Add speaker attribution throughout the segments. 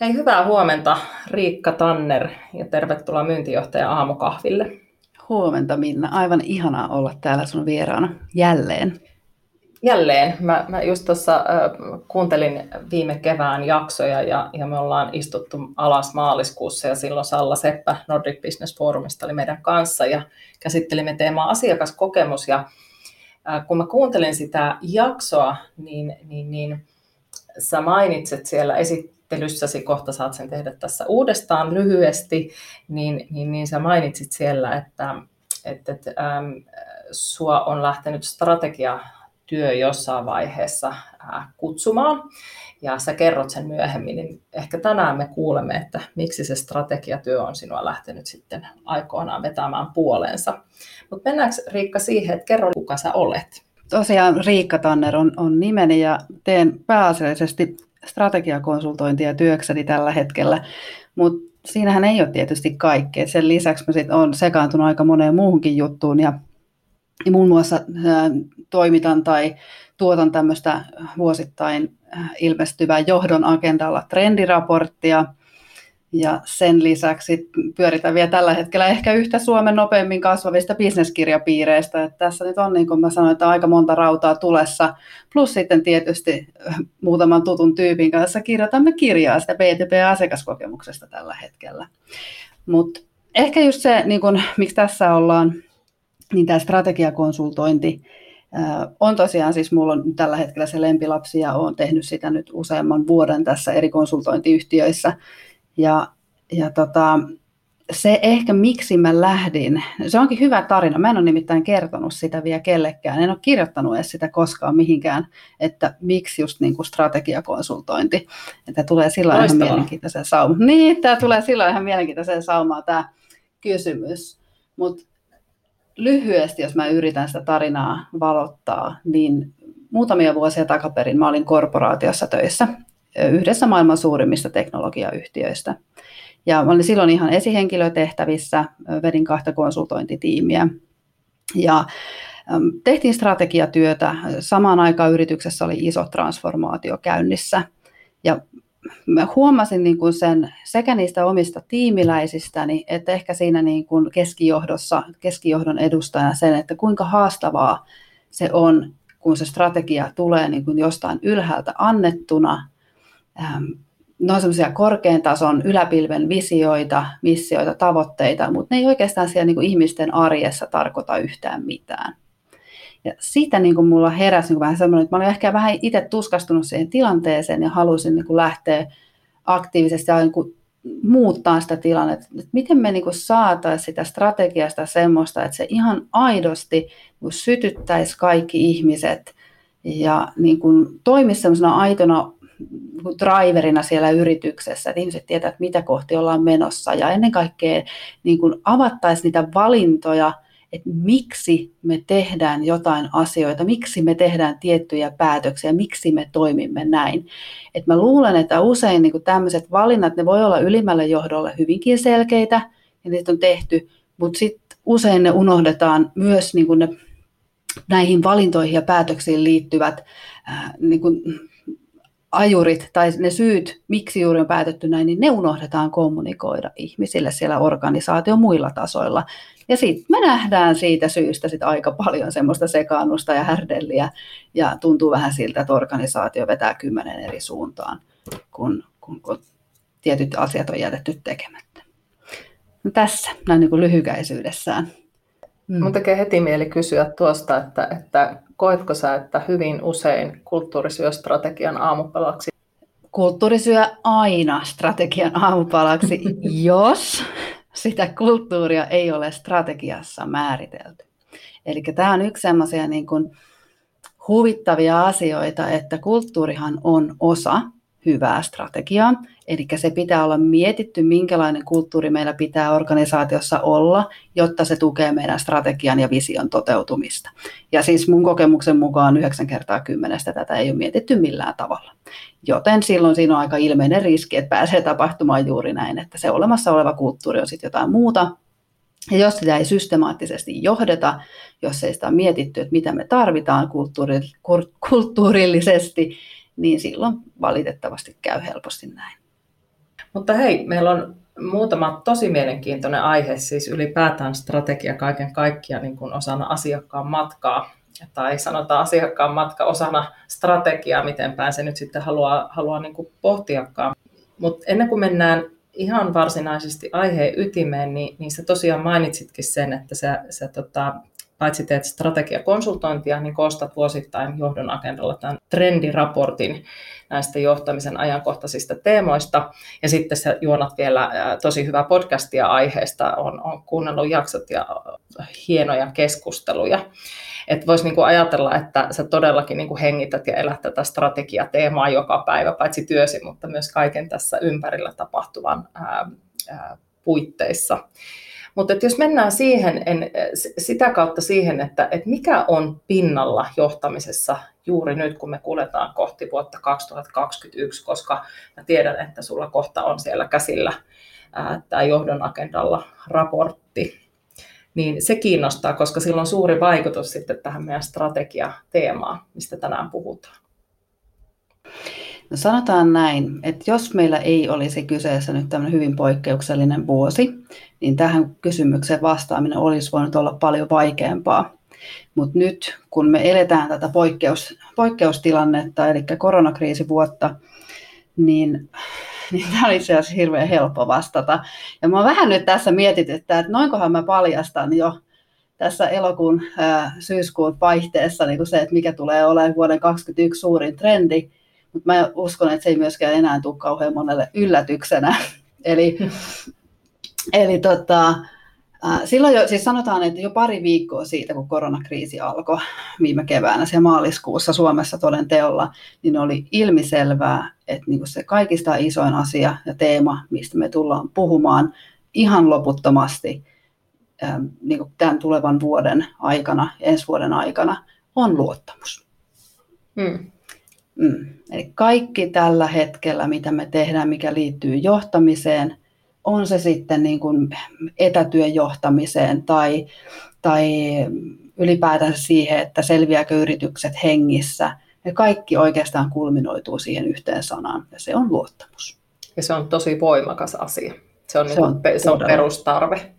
Speaker 1: Hei, hyvää huomenta Riikka Tanner ja tervetuloa myyntijohtaja aamukahville.
Speaker 2: Huomenta Minna, aivan ihanaa olla täällä sun vieraana jälleen.
Speaker 1: Jälleen. Mä, mä just tuossa äh, kuuntelin viime kevään jaksoja ja, ja me ollaan istuttu alas maaliskuussa ja silloin Salla Seppä Nordic Business Forumista oli meidän kanssa ja käsittelimme teemaa asiakaskokemus ja äh, kun mä kuuntelin sitä jaksoa, niin, niin, niin sä mainitset siellä esittelyssäsi, kohta saat sen tehdä tässä uudestaan lyhyesti, niin, niin, niin sä mainitsit siellä, että, että, että ähm, sua on lähtenyt strategiatyö jossain vaiheessa äh, kutsumaan, ja sä kerrot sen myöhemmin, niin ehkä tänään me kuulemme, että miksi se strategiatyö on sinua lähtenyt sitten aikoinaan vetämään puoleensa. Mutta mennäänkö Riikka siihen, että kerro kuka sä olet?
Speaker 2: Tosiaan Riikka Tanner on, on nimeni ja teen pääasiallisesti strategiakonsultointia työkseni tällä hetkellä, mutta siinähän ei ole tietysti kaikkea. Sen lisäksi mä sit olen sekaantunut aika moneen muuhunkin juttuun ja muun muassa ää, toimitan tai tuotan tämmöistä vuosittain ilmestyvää johdon agendalla trendiraporttia – ja sen lisäksi pyöritään vielä tällä hetkellä ehkä yhtä Suomen nopeimmin kasvavista bisneskirjapiireistä. Että tässä nyt on, niin kuin mä sanoin, että aika monta rautaa tulessa. Plus sitten tietysti muutaman tutun tyypin kanssa kirjoitamme kirjaa sitä BTP-asiakaskokemuksesta tällä hetkellä. Mutta ehkä just se, niin kun, miksi tässä ollaan, niin tämä strategiakonsultointi, on tosiaan siis, mulla on tällä hetkellä se lempilapsi ja olen tehnyt sitä nyt useamman vuoden tässä eri konsultointiyhtiöissä. Ja, ja tota, se ehkä miksi mä lähdin, se onkin hyvä tarina. Mä en ole nimittäin kertonut sitä vielä kellekään. En ole kirjoittanut edes sitä koskaan mihinkään, että miksi just niin kuin strategiakonsultointi. Että tulee silloin ihan mielenkiintoisen saumaan. Niin, tämä tulee silloin ihan mielenkiintoisen saumaan tämä kysymys. Mutta lyhyesti, jos mä yritän sitä tarinaa valottaa, niin muutamia vuosia takaperin mä olin korporaatiossa töissä yhdessä maailman suurimmista teknologiayhtiöistä. Ja olin silloin ihan esihenkilötehtävissä, vedin kahta konsultointitiimiä. Ja tehtiin strategiatyötä. Samaan aikaan yrityksessä oli iso transformaatio käynnissä. Ja mä huomasin niin kuin sen sekä niistä omista tiimiläisistäni, että ehkä siinä niin kuin keskijohdossa, keskijohdon edustajana sen, että kuinka haastavaa se on, kun se strategia tulee niin kuin jostain ylhäältä annettuna ne on semmoisia korkean tason yläpilven visioita, missioita, tavoitteita, mutta ne ei oikeastaan siellä niin kuin ihmisten arjessa tarkoita yhtään mitään. Ja siitä niin kuin mulla heräsi niin kuin vähän semmoinen, että mä olin ehkä vähän itse tuskastunut siihen tilanteeseen ja halusin niin kuin lähteä aktiivisesti ja niin kuin muuttaa sitä tilannetta. Että miten me niin saataisiin sitä strategiasta semmoista, että se ihan aidosti niin sytyttäisi kaikki ihmiset ja niin kuin toimisi semmoisena aitona driverina siellä yrityksessä, että ihmiset tietävät, että mitä kohti ollaan menossa ja ennen kaikkea niin kuin avattaisiin niitä valintoja, että miksi me tehdään jotain asioita, miksi me tehdään tiettyjä päätöksiä, miksi me toimimme näin. Et mä luulen, että usein niin tämmöiset valinnat, ne voi olla ylimmälle johdolle hyvinkin selkeitä, ja niitä on tehty, mutta sitten usein ne unohdetaan myös niin ne, näihin valintoihin ja päätöksiin liittyvät äh, niin kuin ajurit tai ne syyt, miksi juuri on päätetty näin, niin ne unohdetaan kommunikoida ihmisille siellä organisaation muilla tasoilla. Ja sitten me nähdään siitä syystä sit aika paljon semmoista sekaannusta ja härdelliä ja tuntuu vähän siltä, että organisaatio vetää kymmenen eri suuntaan, kun, kun, kun tietyt asiat on jätetty tekemättä. No tässä, näin niin kuin lyhykäisyydessään.
Speaker 1: Mm. Mun tekee heti mieli kysyä tuosta, että, että koetko sä, että hyvin usein kulttuuri syö strategian aamupalaksi?
Speaker 2: Kulttuuri syö aina strategian aamupalaksi, jos sitä kulttuuria ei ole strategiassa määritelty. Eli tämä on yksi sellaisia niin kuin huvittavia asioita, että kulttuurihan on osa hyvää strategiaa. Eli se pitää olla mietitty, minkälainen kulttuuri meillä pitää organisaatiossa olla, jotta se tukee meidän strategian ja vision toteutumista. Ja siis mun kokemuksen mukaan 9 kertaa kymmenestä tätä ei ole mietitty millään tavalla. Joten silloin siinä on aika ilmeinen riski, että pääsee tapahtumaan juuri näin, että se olemassa oleva kulttuuri on sitten jotain muuta, ja jos sitä ei systemaattisesti johdeta, jos ei sitä ole mietitty, että mitä me tarvitaan kulttuurillisesti, niin silloin valitettavasti käy helposti näin.
Speaker 1: Mutta hei, meillä on muutama tosi mielenkiintoinen aihe, siis ylipäätään strategia kaiken kaikkiaan niin kuin osana asiakkaan matkaa, tai sanotaan asiakkaan matka osana strategiaa, miten päin se nyt sitten haluaa, haluaa niin kuin pohtiakaan. Mutta ennen kuin mennään ihan varsinaisesti aiheen ytimeen, niin, niin sä tosiaan mainitsitkin sen, että sä, sä tota, paitsi teet strategiakonsultointia, niin koostat vuosittain johdon agendalla tämän trendiraportin näistä johtamisen ajankohtaisista teemoista. Ja sitten sä juonat vielä tosi hyvää podcastia aiheesta, on, on kuunnellut jaksot ja hienoja keskusteluja. Että voisi niinku ajatella, että sä todellakin niinku hengität ja elät tätä strategiateemaa joka päivä, paitsi työsi, mutta myös kaiken tässä ympärillä tapahtuvan ää, ää, puitteissa. Mutta jos mennään siihen, en, sitä kautta siihen, että, että mikä on pinnalla johtamisessa juuri nyt, kun me kuljetaan kohti vuotta 2021, koska mä tiedän, että sulla kohta on siellä käsillä tämä johdon agendalla raportti, niin se kiinnostaa, koska sillä on suuri vaikutus sitten tähän meidän strategiateemaan, mistä tänään puhutaan.
Speaker 2: No sanotaan näin, että jos meillä ei olisi kyseessä nyt tämmöinen hyvin poikkeuksellinen vuosi, niin tähän kysymykseen vastaaminen olisi voinut olla paljon vaikeampaa. Mutta nyt, kun me eletään tätä poikkeus, poikkeustilannetta, eli koronakriisivuotta, niin, niin tämä oli itse asiassa hirveän helppo vastata. Ja mä vähän nyt tässä mietityttää, että noinkohan mä paljastan jo tässä elokuun syyskuun vaihteessa niin se, että mikä tulee olemaan vuoden 2021 suurin trendi, mutta mä uskon, että se ei myöskään enää tule kauhean monelle yllätyksenä. eli eli tota, Silloin jo, siis sanotaan, että jo pari viikkoa siitä, kun koronakriisi alkoi viime keväänä, se maaliskuussa Suomessa toden teolla, niin oli ilmiselvää, että niin se kaikista isoin asia ja teema, mistä me tullaan puhumaan ihan loputtomasti niin tämän tulevan vuoden aikana, ensi vuoden aikana, on luottamus. Hmm. Mm. Eli kaikki tällä hetkellä, mitä me tehdään, mikä liittyy johtamiseen, on se sitten niin kuin etätyön johtamiseen tai, tai ylipäätänsä siihen, että selviääkö yritykset hengissä. Ja kaikki oikeastaan kulminoituu siihen yhteen sanaan, ja se on luottamus.
Speaker 1: Ja se on tosi voimakas asia. Se on, se niin kuin, on, se on perustarve.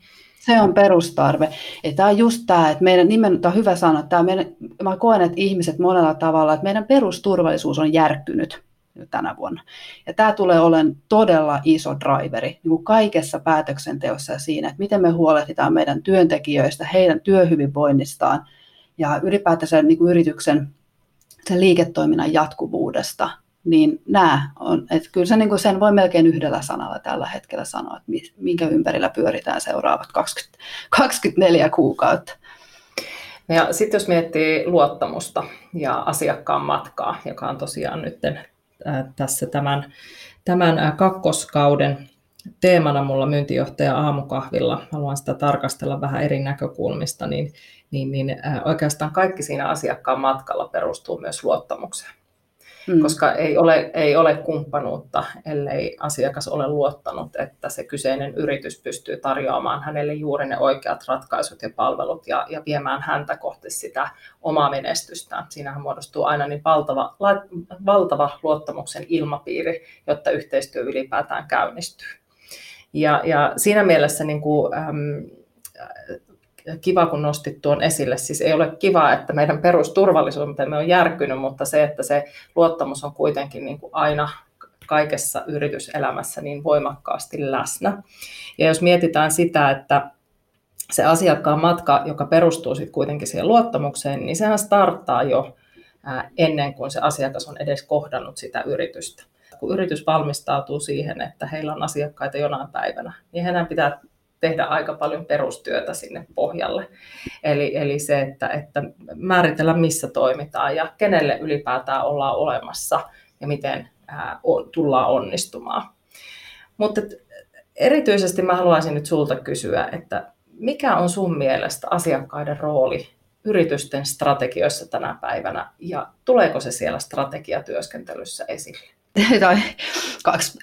Speaker 2: Se on perustarve. Ja tämä on just tämä, että meidän nimen, tämä on hyvä sanoa, että meidän, mä koen, että ihmiset monella tavalla, että meidän perusturvallisuus on järkkynyt tänä vuonna. Ja tämä tulee olemaan todella iso driveri niin kuin kaikessa päätöksenteossa ja siinä, että miten me huolehditaan meidän työntekijöistä, heidän työhyvinvoinnistaan ja ylipäätänsä niin kuin yrityksen sen liiketoiminnan jatkuvuudesta niin nämä on, että kyllä se, niin kuin sen voi melkein yhdellä sanalla tällä hetkellä sanoa, että minkä ympärillä pyöritään seuraavat 20, 24 kuukautta.
Speaker 1: Ja sitten jos miettii luottamusta ja asiakkaan matkaa, joka on tosiaan nyt tässä tämän, tämän kakkoskauden teemana mulla myyntijohtaja aamukahvilla, haluan sitä tarkastella vähän eri näkökulmista, niin, niin, niin oikeastaan kaikki siinä asiakkaan matkalla perustuu myös luottamukseen mm. koska ei ole, ei ole kumppanuutta, ellei asiakas ole luottanut, että se kyseinen yritys pystyy tarjoamaan hänelle juuri ne oikeat ratkaisut ja palvelut ja, ja viemään häntä kohti sitä omaa menestystään. Siinähän muodostuu aina niin valtava, valtava luottamuksen ilmapiiri, jotta yhteistyö ylipäätään käynnistyy. Ja, ja siinä mielessä niin kuin, äm, kiva, kun nostit tuon esille. Siis ei ole kiva, että meidän perusturvallisuutemme on järkynyt, mutta se, että se luottamus on kuitenkin niin kuin aina kaikessa yrityselämässä niin voimakkaasti läsnä. Ja jos mietitään sitä, että se asiakkaan matka, joka perustuu sitten kuitenkin siihen luottamukseen, niin sehän starttaa jo ennen kuin se asiakas on edes kohdannut sitä yritystä. Kun yritys valmistautuu siihen, että heillä on asiakkaita jonain päivänä, niin heidän pitää tehdä aika paljon perustyötä sinne pohjalle. Eli, eli se, että, että määritellä missä toimitaan ja kenelle ylipäätään ollaan olemassa ja miten ää, tullaan onnistumaan. Mutta erityisesti mä haluaisin nyt sulta kysyä, että mikä on sun mielestä asiakkaiden rooli yritysten strategioissa tänä päivänä ja tuleeko se siellä strategiatyöskentelyssä esille?
Speaker 2: tai kaksi,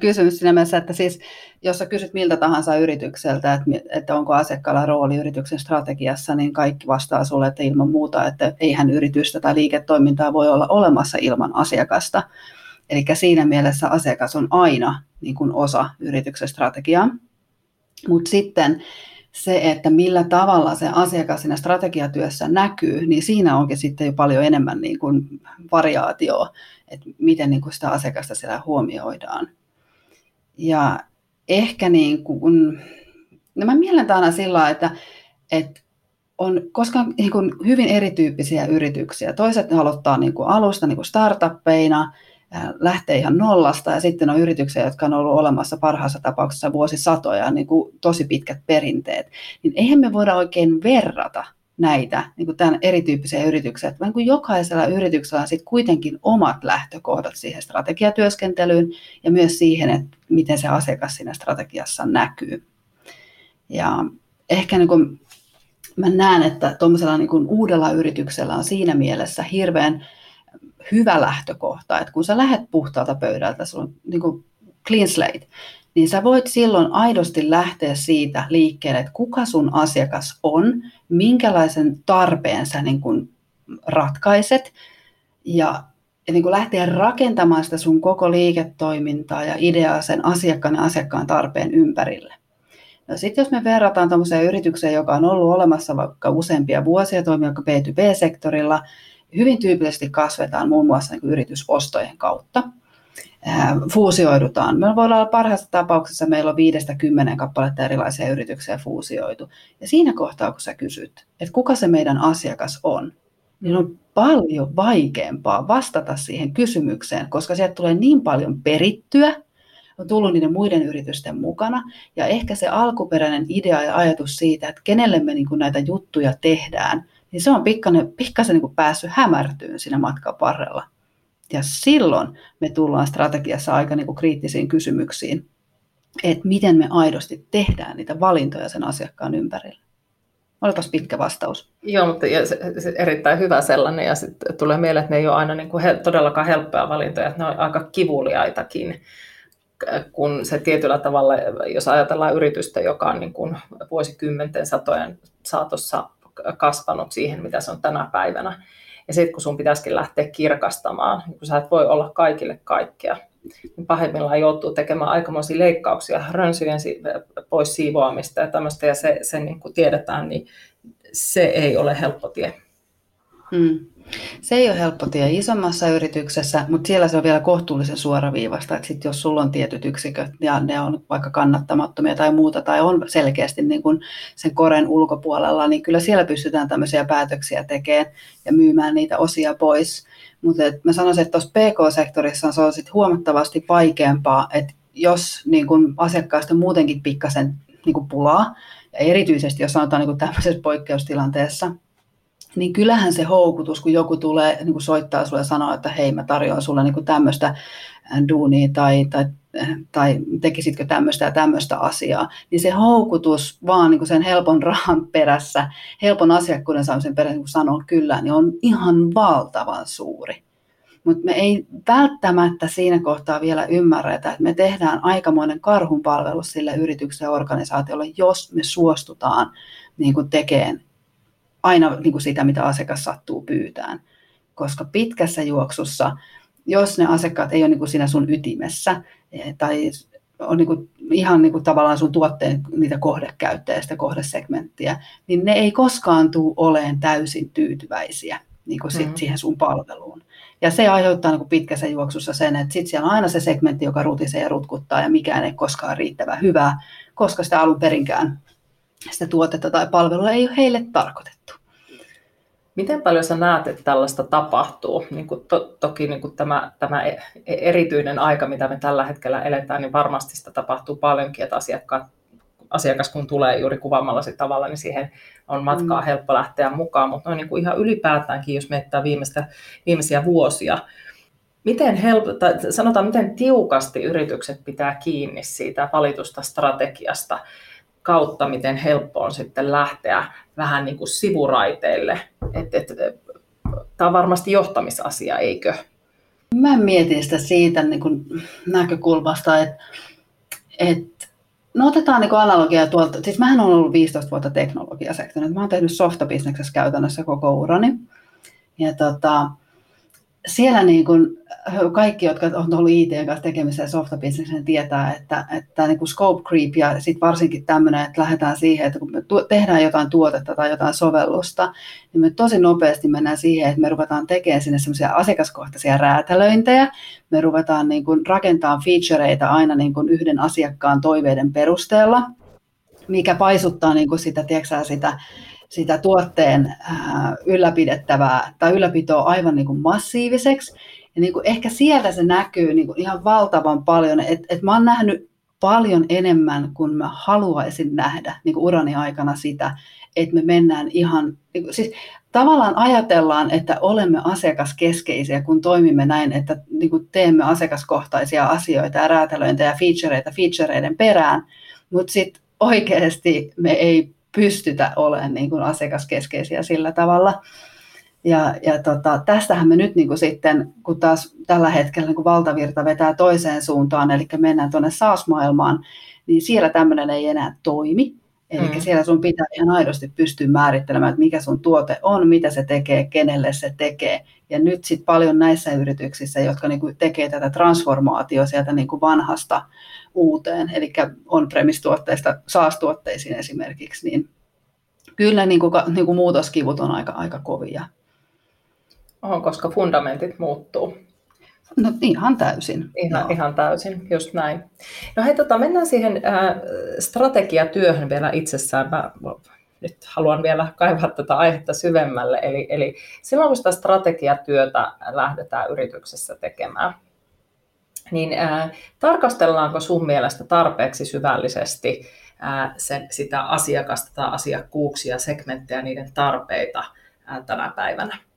Speaker 2: kysymys siinä mielessä, että siis jos sä kysyt miltä tahansa yritykseltä, että, että onko asiakkaalla rooli yrityksen strategiassa, niin kaikki vastaa sulle, että ilman muuta, että eihän yritystä tai liiketoimintaa voi olla olemassa ilman asiakasta. Eli siinä mielessä asiakas on aina niin kuin osa yrityksen strategiaa. Mutta sitten se, että millä tavalla se asiakas siinä strategiatyössä näkyy, niin siinä onkin sitten jo paljon enemmän niin kuin variaatioa, että miten niin kuin sitä asiakasta siellä huomioidaan. Ja ehkä niin kuin, no mä mielen aina sillä että, että on, koska niin kuin hyvin erityyppisiä yrityksiä. Toiset aloittaa niin kuin alusta niin kuin startuppeina, lähtee ihan nollasta ja sitten on yrityksiä, jotka on ollut olemassa parhaassa tapauksessa vuosisatoja, niin kuin tosi pitkät perinteet. Niin eihän me voida oikein verrata näitä niin kuin tämän erityyppisiä yrityksiä. Vaan kuin jokaisella yrityksellä on sitten kuitenkin omat lähtökohdat siihen strategiatyöskentelyyn ja myös siihen, että miten se asiakas siinä strategiassa näkyy. Ja ehkä niin kuin mä näen, että tuollaisella niin kuin uudella yrityksellä on siinä mielessä hirveän hyvä lähtökohta, että kun sä lähdet puhtaalta pöydältä, sulla on niin kuin clean slate, niin sä voit silloin aidosti lähteä siitä liikkeelle, että kuka sun asiakas on, minkälaisen tarpeen sä niin kuin ratkaiset ja, niin kuin lähteä rakentamaan sitä sun koko liiketoimintaa ja ideaa sen asiakkaan ja asiakkaan tarpeen ympärille. No sitten jos me verrataan tuommoiseen yritykseen, joka on ollut olemassa vaikka useampia vuosia, toimii vaikka B2B-sektorilla, hyvin tyypillisesti kasvetaan muun muassa niin yritysostojen kautta. Fuusioidutaan. Me voidaan olla parhaassa tapauksessa, meillä on viidestä kymmenen kappaletta erilaisia yrityksiä fuusioitu. Ja siinä kohtaa, kun sä kysyt, että kuka se meidän asiakas on, niin on paljon vaikeampaa vastata siihen kysymykseen, koska sieltä tulee niin paljon perittyä, on tullut niiden muiden yritysten mukana. Ja ehkä se alkuperäinen idea ja ajatus siitä, että kenelle me niin näitä juttuja tehdään, niin se on pikkasen, pikkasen niin päässyt hämärtyyn siinä matkan varrella. Ja silloin me tullaan strategiassa aika niin kuin kriittisiin kysymyksiin, että miten me aidosti tehdään niitä valintoja sen asiakkaan ympärillä. Olipas pitkä vastaus.
Speaker 1: Joo, mutta se, se erittäin hyvä sellainen. Ja sitten tulee mieleen, että ne ei ole aina niin kuin he, todellakaan helppoja valintoja, että ne on aika kivuliaitakin kun se tietyllä tavalla, jos ajatellaan yritystä, joka on niin kuin vuosikymmenten satojen saatossa kasvanut siihen, mitä se on tänä päivänä. Ja sitten kun sun pitäisikin lähteä kirkastamaan, niin kun sä et voi olla kaikille kaikkea, niin pahimmillaan joutuu tekemään aikamoisia leikkauksia, rönsyjen pois siivoamista ja tämmöistä, ja se, se niin kuin tiedetään, niin se ei ole helppo tie.
Speaker 2: Hmm. Se ei ole helppo tie isommassa yrityksessä, mutta siellä se on vielä kohtuullisen suoraviivasta, että sit jos sulla on tietyt yksiköt ja ne on vaikka kannattamattomia tai muuta, tai on selkeästi niin kuin sen koren ulkopuolella, niin kyllä siellä pystytään tämmöisiä päätöksiä tekemään ja myymään niitä osia pois. Mutta mä sanoisin, että tuossa PK-sektorissa se on sit huomattavasti vaikeampaa, että jos niin kun asiakkaista muutenkin pikkasen niin kun pulaa, ja erityisesti jos sanotaan niin tämmöisessä poikkeustilanteessa, niin kyllähän se houkutus, kun joku tulee niin kuin soittaa sulle ja sanoo, että hei mä tarjoan sulle niin tämmöistä äh, duunia tai, tai, äh, tai tekisitkö tämmöistä ja tämmöistä asiaa, niin se houkutus vaan niin kuin sen helpon rahan perässä, helpon asiakkuuden saamisen perässä, kun sanoo kyllä, niin on ihan valtavan suuri. Mutta me ei välttämättä siinä kohtaa vielä ymmärretä, että me tehdään aikamoinen karhunpalvelus sille yritykselle ja organisaatiolle, jos me suostutaan niin kuin tekemään aina niin kuin sitä, mitä asiakas sattuu pyytään. Koska pitkässä juoksussa, jos ne asiakkaat ei ole niin kuin siinä sun ytimessä eh, tai on niin kuin, ihan niin kuin tavallaan sun tuotteen niitä kohdekäyttäjä, sitä kohdesegmenttiä, niin ne ei koskaan tule oleen täysin tyytyväisiä niin kuin sit mm-hmm. siihen sun palveluun. Ja se aiheuttaa niin pitkässä juoksussa sen, että sitten siellä on aina se segmentti, joka rutisee ja rutkuttaa ja mikään ei koskaan riittävän hyvää, koska sitä alun perinkään sitä tuotetta tai palvelua ei ole heille tarkoitettu.
Speaker 1: Miten paljon sä näet, että tällaista tapahtuu? Niin kuin to, toki niin kuin tämä, tämä e, e, erityinen aika, mitä me tällä hetkellä eletään, niin varmasti sitä tapahtuu paljonkin, että asiakkaat, asiakas kun tulee juuri kuvaamalla tavalla, niin siihen on matkaa mm. helppo lähteä mukaan. Mutta noin niin kuin ihan ylipäätäänkin, jos mietitään viimeistä, viimeisiä vuosia, miten help- tai sanotaan, miten tiukasti yritykset pitää kiinni siitä valitusta strategiasta kautta, miten helppo on sitten lähteä vähän niin kuin sivuraiteille. Et, et, tämä on varmasti johtamisasia, eikö?
Speaker 2: Mä mietin sitä siitä niin kuin näkökulmasta, että, että no otetaan niin analogia tuolta, siis mähän olen ollut 15 vuotta teknologiasektorilla, mä oon tehnyt softabisneksessä käytännössä koko urani. Ja tota, siellä niin kuin kaikki, jotka on ollut IT kanssa tekemisessä ja softabisneksen, tietää, että, että niin kuin scope creep ja sitten varsinkin tämmöinen, että lähdetään siihen, että kun me tehdään jotain tuotetta tai jotain sovellusta, niin me tosi nopeasti mennään siihen, että me ruvetaan tekemään sinne semmoisia asiakaskohtaisia räätälöintejä, me ruvetaan niin kuin rakentamaan featureita aina niin kuin yhden asiakkaan toiveiden perusteella, mikä paisuttaa niin kuin sitä, tiedätkö, sitä sitä tuotteen ylläpidettävää tai ylläpitoa aivan niin kuin massiiviseksi. Ja niin kuin ehkä sieltä se näkyy niin kuin ihan valtavan paljon, että et mä oon nähnyt paljon enemmän kuin mä haluaisin nähdä niin kuin urani aikana sitä, että me mennään ihan, niin kuin, siis tavallaan ajatellaan, että olemme asiakaskeskeisiä, kun toimimme näin, että niin kuin teemme asiakaskohtaisia asioita ja räätälöintejä ja featureita featureiden perään, mutta sitten oikeasti me ei pystytä olemaan niin kuin asiakaskeskeisiä sillä tavalla. Ja, ja tota, tästähän me nyt niin kuin sitten, kun taas tällä hetkellä niin kuin valtavirta vetää toiseen suuntaan, eli mennään tuonne SaaS-maailmaan, niin siellä tämmöinen ei enää toimi. Eli mm. siellä sun pitää ihan aidosti pystyä määrittelemään, että mikä sun tuote on, mitä se tekee, kenelle se tekee. Ja nyt sitten paljon näissä yrityksissä, jotka niinku tekee tätä transformaatio sieltä niinku vanhasta uuteen, eli on-premise-tuotteista SaaS-tuotteisiin esimerkiksi, niin kyllä niinku, niinku muutoskivut on aika, aika kovia.
Speaker 1: On, koska fundamentit muuttuu.
Speaker 2: No ihan täysin.
Speaker 1: Ihan, ihan täysin, just näin. No hei, tota, mennään siihen äh, strategiatyöhön vielä itsessään. Mä nyt haluan vielä kaivaa tätä aihetta syvemmälle. Eli, eli silloin kun sitä strategiatyötä lähdetään yrityksessä tekemään, niin äh, tarkastellaanko sun mielestä tarpeeksi syvällisesti äh, sen, sitä asiakasta tai asiakkuuksia, segmenttejä, niiden tarpeita äh, tänä päivänä?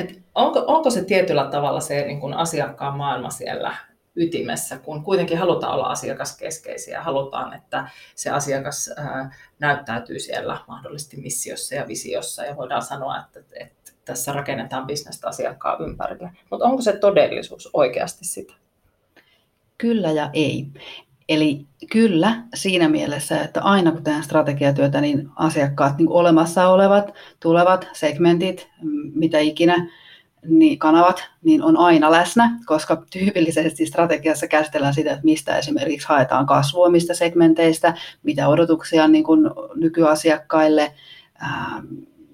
Speaker 1: Et onko, onko se tietyllä tavalla se niin kuin asiakkaan maailma siellä ytimessä, kun kuitenkin halutaan olla asiakaskeskeisiä, halutaan, että se asiakas ää, näyttäytyy siellä mahdollisesti missiossa ja visiossa ja voidaan sanoa, että, että tässä rakennetaan bisnestä asiakkaan ympärille. Mutta onko se todellisuus oikeasti sitä?
Speaker 2: Kyllä ja ei. Eli kyllä siinä mielessä, että aina kun tehdään strategiatyötä, niin asiakkaat, niin olemassa olevat, tulevat segmentit, mitä ikinä, niin kanavat, niin on aina läsnä, koska tyypillisesti strategiassa käsitellään sitä, että mistä esimerkiksi haetaan kasvua, mistä segmenteistä, mitä odotuksia niin kuin nykyasiakkaille ää,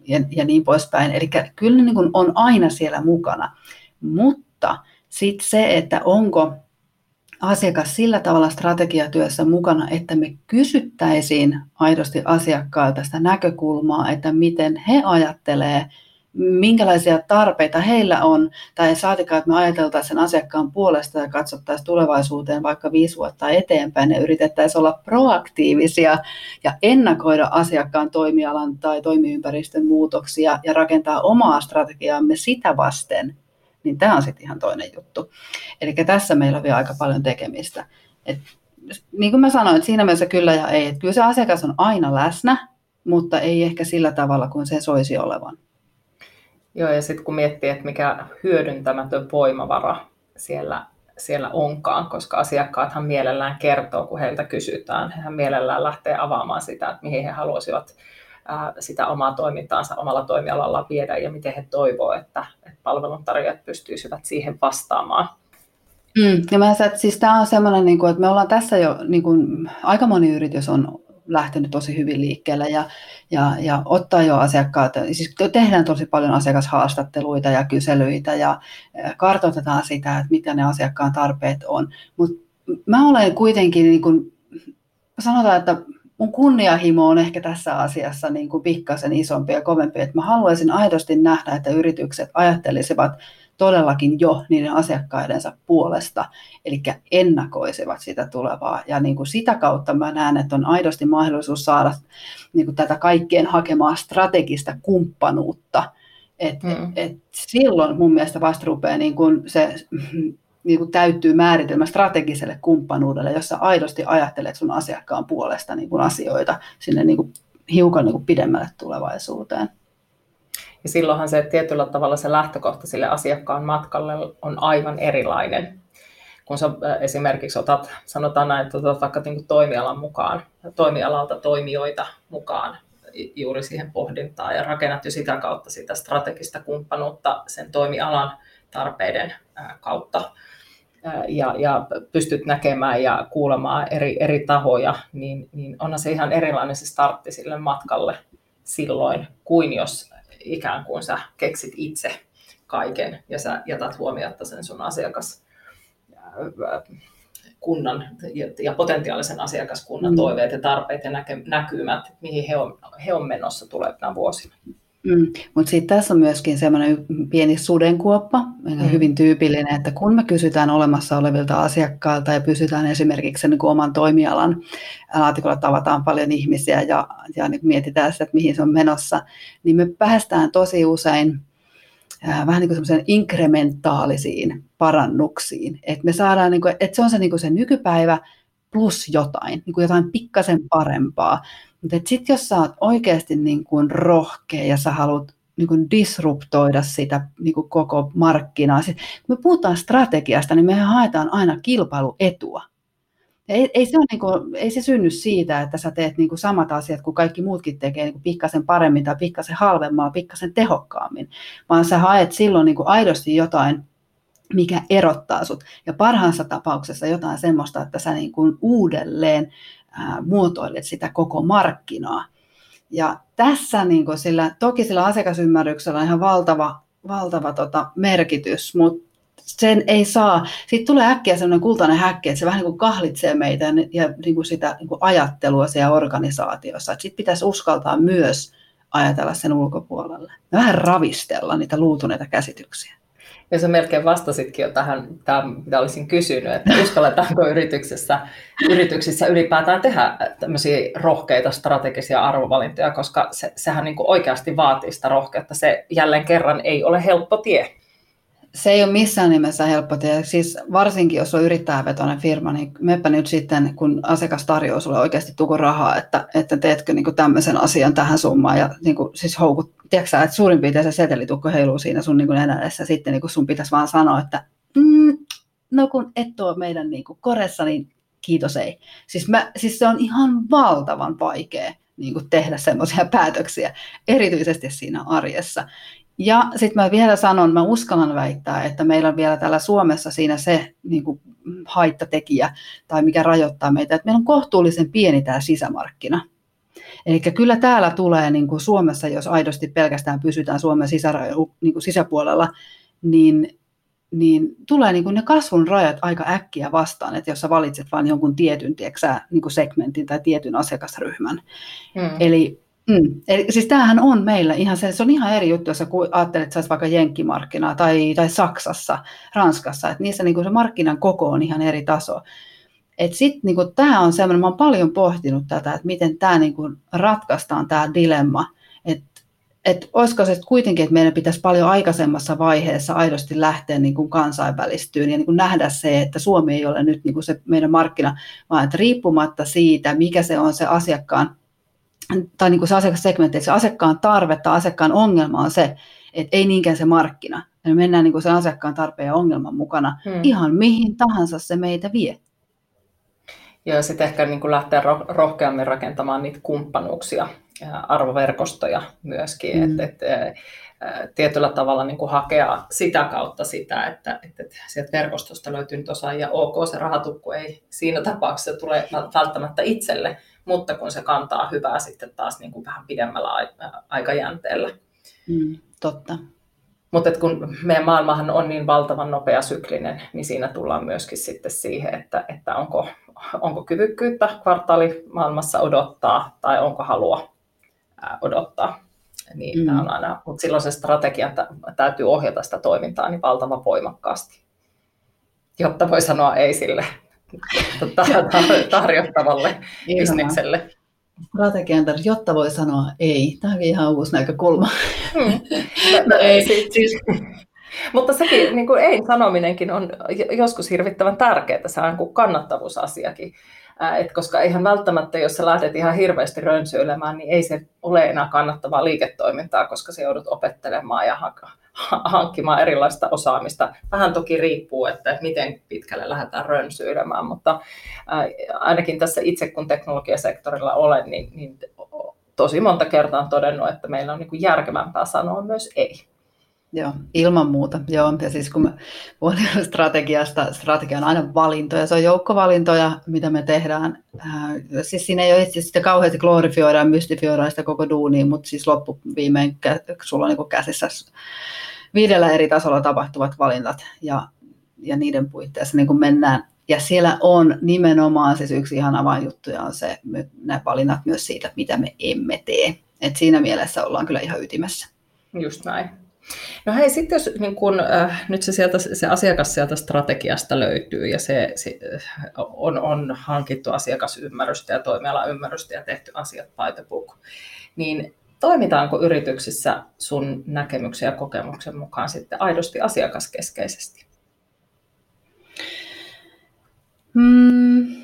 Speaker 2: ja, ja niin poispäin. Eli kyllä niin kuin on aina siellä mukana, mutta sitten se, että onko asiakas sillä tavalla strategiatyössä mukana, että me kysyttäisiin aidosti asiakkailta sitä näkökulmaa, että miten he ajattelee, minkälaisia tarpeita heillä on, tai saatikaan, että me ajateltaisiin sen asiakkaan puolesta ja katsottaisiin tulevaisuuteen vaikka viisi vuotta eteenpäin ja yritettäisiin olla proaktiivisia ja ennakoida asiakkaan toimialan tai toimiympäristön muutoksia ja rakentaa omaa strategiaamme sitä vasten, niin tämä on sitten ihan toinen juttu. Eli tässä meillä on vielä aika paljon tekemistä. Et, niin kuin mä sanoin, että siinä mielessä kyllä ja ei. Että kyllä se asiakas on aina läsnä, mutta ei ehkä sillä tavalla kuin se soisi olevan.
Speaker 1: Joo, ja sitten kun miettii, että mikä hyödyntämätön voimavara siellä, siellä onkaan, koska asiakkaathan mielellään kertoo, kun heiltä kysytään. Hehän mielellään lähtee avaamaan sitä, että mihin he haluaisivat sitä omaa toimintaansa omalla toimialalla viedä ja miten he toivoo, että, että palveluntarjoajat pystyisivät siihen vastaamaan.
Speaker 2: Mm, ja mä siis tämä on semmoinen, niin kuin, että me ollaan tässä jo, niin kuin, aika moni yritys on lähtenyt tosi hyvin liikkeelle ja, ja, ja ottaa jo asiakkaat, siis tehdään tosi paljon asiakashaastatteluita ja kyselyitä ja kartoitetaan sitä, että mitä ne asiakkaan tarpeet on. Mutta mä olen kuitenkin, niin kuin, sanotaan, että mun kunnianhimo on ehkä tässä asiassa niin kuin pikkasen isompi ja kovempi, että mä haluaisin aidosti nähdä, että yritykset ajattelisivat todellakin jo niiden asiakkaidensa puolesta, eli ennakoisivat sitä tulevaa. Ja niin kuin sitä kautta mä näen, että on aidosti mahdollisuus saada niin kuin tätä kaikkien hakemaa strategista kumppanuutta Et, mm. et silloin mun mielestä vasta rupeaa niin kun se niin kun täyttyy määritelmä strategiselle kumppanuudelle, jossa aidosti ajattelet sun asiakkaan puolesta niin kun asioita sinne niin kun hiukan niin kun pidemmälle tulevaisuuteen.
Speaker 1: Ja silloinhan se tietyllä tavalla se lähtökohta sille asiakkaan matkalle on aivan erilainen. Kun sä esimerkiksi otat, sanotaan näin, että otat vaikka niin toimialan mukaan, toimialalta toimijoita mukaan juuri siihen pohdintaan ja rakennat jo sitä kautta sitä strategista kumppanuutta sen toimialan tarpeiden kautta ja, ja pystyt näkemään ja kuulemaan eri, eri tahoja, niin, niin onhan se ihan erilainen se startti sille matkalle silloin, kuin jos ikään kuin sä keksit itse kaiken ja sä jätät huomiotta sen sun asiakas kunnan ja potentiaalisen asiakaskunnan mm. toiveet ja tarpeet ja näkymät, mihin he on, he on menossa tulevina vuosina.
Speaker 2: Mm. Mutta sitten tässä on myöskin semmoinen pieni sudenkuoppa, mm. hyvin tyypillinen, että kun me kysytään olemassa olevilta asiakkailta ja pysytään esimerkiksi niin kuin oman toimialan laatikolla tavataan paljon ihmisiä ja, ja niin mietitään sitä, että mihin se on menossa, niin me päästään tosi usein vähän niin kuin inkrementaalisiin parannuksiin. Että me saadaan, niin kuin, että se on se, niin kuin se nykypäivä plus jotain, niin kuin jotain pikkasen parempaa. Mutta sitten jos sä oot oikeasti niin kuin rohkea ja sä haluat niin kuin disruptoida sitä niin kuin koko markkinaa. Sitten, kun me puhutaan strategiasta, niin me haetaan aina kilpailuetua. Ei, ei, se on niin kuin, ei se synny siitä, että sä teet niin kuin samat asiat kuin kaikki muutkin tekee niin kuin pikkasen paremmin tai pikkasen halvemmalla, pikkasen tehokkaammin, vaan sä haet silloin niin kuin aidosti jotain, mikä erottaa sut. Ja parhaassa tapauksessa jotain semmoista, että sä niin kuin uudelleen ää, muotoilet sitä koko markkinaa. Ja tässä niin kuin sillä, toki sillä asiakasymmärryksellä on ihan valtava, valtava tota, merkitys, mutta sen ei saa, siitä tulee äkkiä sellainen kultainen häkki, että se vähän niin kuin kahlitsee meitä ja niin kuin sitä niin kuin ajattelua siellä organisaatiossa. Sitten pitäisi uskaltaa myös ajatella sen ulkopuolelle. Vähän ravistella niitä luutuneita käsityksiä.
Speaker 1: Ja sä melkein vastasitkin jo tähän, tähän, mitä olisin kysynyt, että uskalletaanko yrityksessä, yrityksissä ylipäätään tehdä tämmöisiä rohkeita strategisia arvovalintoja, koska se, sehän niin kuin oikeasti vaatii sitä rohkeutta. Se jälleen kerran ei ole helppo tie
Speaker 2: se ei ole missään nimessä helppo tie. Siis varsinkin, jos on yrittäjävetoinen firma, niin meppä nyt sitten, kun asiakas tarjoaa sulle oikeasti tuko rahaa, että, että teetkö niin kuin tämmöisen asian tähän summaan ja niin kuin, siis houkut, tiedätkö että suurin piirtein se setelitukko heiluu siinä sun niin edessä, sitten niin kuin sun pitäisi vaan sanoa, että mm, no kun et ole meidän niin kuin koressa, niin kiitos ei. Siis, mä, siis se on ihan valtavan vaikea niin kuin tehdä semmoisia päätöksiä, erityisesti siinä arjessa. Ja sitten mä vielä sanon, mä uskallan väittää, että meillä on vielä täällä Suomessa siinä se niin kuin haittatekijä tai mikä rajoittaa meitä, että meillä on kohtuullisen pieni tämä sisämarkkina. Eli kyllä täällä tulee niin kuin Suomessa, jos aidosti pelkästään pysytään Suomen sisära- niin kuin sisäpuolella, niin, niin tulee niin kuin ne kasvun rajat aika äkkiä vastaan, että jos sä valitset vain jonkun tietyn tiedätkö, niin kuin segmentin tai tietyn asiakasryhmän. Hmm. Eli Mm. Eli siis tämähän on meillä ihan se, se on ihan eri juttu, jos ajattelet, että sä vaikka Jenkkimarkkinaa tai, tai Saksassa, Ranskassa, että niissä niin se markkinan koko on ihan eri taso. Et sit, niin kuin, tämä on semmoinen, mä oon paljon pohtinut tätä, että miten tämä niin kuin, ratkaistaan tämä dilemma, että et olisiko se kuitenkin, että meidän pitäisi paljon aikaisemmassa vaiheessa aidosti lähteä niin kuin kansainvälistyyn ja niin kuin nähdä se, että Suomi ei ole nyt niin kuin se meidän markkina, vaan että riippumatta siitä, mikä se on se asiakkaan tai niin kuin se asiakassegmentti, että se asiakkaan tarve tai asiakkaan ongelma on se, että ei niinkään se markkina. Eli mennään niin kuin sen asiakkaan tarpeen ja ongelman mukana hmm. ihan mihin tahansa se meitä vie.
Speaker 1: Ja sitten ehkä niin kuin lähteä rohkeammin rakentamaan niitä kumppanuuksia, arvoverkostoja myöskin, hmm. että et, tietyllä tavalla niin kuin hakea sitä kautta sitä, että, että sieltä verkostosta löytyy nyt osaajia. Ok, se rahatukku ei siinä tapauksessa tule välttämättä itselle, mutta kun se kantaa hyvää sitten taas niin kuin vähän pidemmällä aikajänteellä.
Speaker 2: Mm, totta.
Speaker 1: Mutta kun meidän maailmahan on niin valtavan nopea syklinen, niin siinä tullaan myöskin sitten siihen, että, että onko, onko kyvykkyyttä kvartaalimaailmassa odottaa tai onko halua odottaa. Niin mm. on aina, mutta silloin se strategia täytyy ohjata sitä toimintaa niin valtavan voimakkaasti, jotta voi sanoa ei sille tarjottavalle bisnekselle.
Speaker 2: strategian, jotta voi sanoa ei. Tämä on ihan uusi näkökulma. Hmm.
Speaker 1: No, ei, siis, siis, mutta sekin niin kuin ei sanominenkin on joskus hirvittävän tärkeää, se on kuin kannattavuusasiakin. Et koska ihan välttämättä, jos sä lähdet ihan hirveästi rönsyilemään, niin ei se ole enää kannattavaa liiketoimintaa, koska se joudut opettelemaan ja hankkimaan erilaista osaamista. Vähän toki riippuu, että miten pitkälle lähdetään rönsyilemään, mutta ainakin tässä itse kun teknologiasektorilla olen, niin, niin tosi monta kertaa on todennut, että meillä on niin järkevämpää sanoa myös ei.
Speaker 2: Joo, ilman muuta. Joo. Ja siis kun puhun strategiasta, strategia on aina valintoja. Se on joukkovalintoja, mitä me tehdään. Äh, siis siinä ei ole itse sitä kauheasti glorifioidaan, mystifioidaan sitä koko duunia, mutta siis loppuviimein sulla on niin käsissä viidellä eri tasolla tapahtuvat valintat ja, ja niiden puitteissa niin kuin mennään. Ja siellä on nimenomaan siis yksi ihan avainjuttuja on se, nämä valinnat myös siitä, mitä me emme tee. Et siinä mielessä ollaan kyllä ihan ytimessä.
Speaker 1: Just näin. No hei, sitten jos niin kun, äh, nyt se, sieltä, se asiakas sieltä strategiasta löytyy ja se, se äh, on, on hankittu asiakasymmärrystä ja toimialaymmärrystä ja tehty asiat by the book, niin toimitaanko yrityksissä sun näkemyksen ja kokemuksen mukaan sitten aidosti asiakaskeskeisesti?
Speaker 2: Hmm,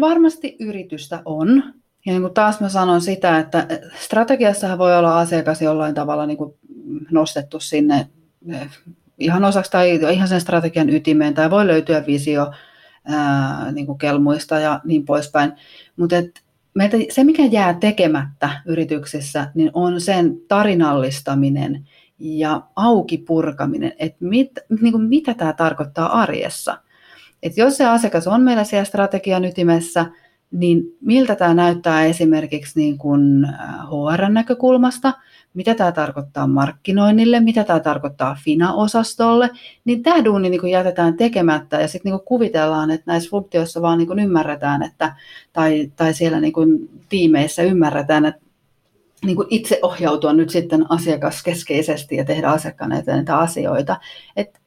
Speaker 2: varmasti yritystä on. Ja niin kuin taas mä sanon sitä, että strategiassahan voi olla asiakas jollain tavalla niin kuin nostettu sinne eh, ihan osaksi tai ihan sen strategian ytimeen, tai voi löytyä visio ää, niin kuin kelmuista ja niin poispäin. Mutta meitä, se, mikä jää tekemättä yrityksissä, niin on sen tarinallistaminen ja auki purkaminen, että mit, niin kuin mitä tämä tarkoittaa arjessa. Et jos se asiakas on meillä siellä strategian ytimessä, niin miltä tämä näyttää esimerkiksi niin kuin HR-näkökulmasta, mitä tämä tarkoittaa markkinoinnille, mitä tämä tarkoittaa FINA-osastolle, niin tämä duuni niin kuin jätetään tekemättä ja sitten niin kuvitellaan, että näissä funktioissa vaan niin kuin ymmärretään, että, tai, tai siellä niin kuin tiimeissä ymmärretään, että niin kuin itse ohjautua nyt sitten asiakaskeskeisesti ja tehdä asiakkaan näitä asioita. Et,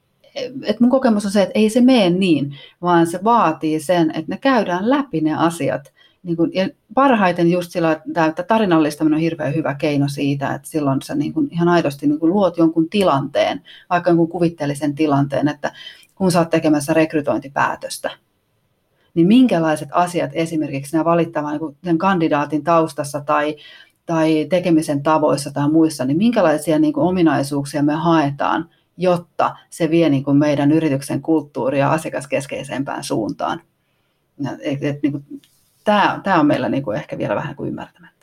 Speaker 2: et mun kokemus on se, että ei se mene niin, vaan se vaatii sen, että ne käydään läpi ne asiat. Niin kuin, ja parhaiten just sillä, että tarinallistaminen on hirveän hyvä keino siitä, että silloin sä niin kuin, ihan aidosti niin kuin, luot jonkun tilanteen, vaikka jonkun kuvitteellisen tilanteen, että kun sä oot tekemässä rekrytointipäätöstä, niin minkälaiset asiat esimerkiksi nämä valittavan niin sen kandidaatin taustassa tai, tai tekemisen tavoissa tai muissa, niin minkälaisia niin kuin, ominaisuuksia me haetaan, jotta se vie niin kuin, meidän yrityksen kulttuuria asiakaskeskeisempään suuntaan. Et, et, niin kuin, tämä, tämä on meillä niin kuin ehkä vielä vähän kuin ymmärtämättä.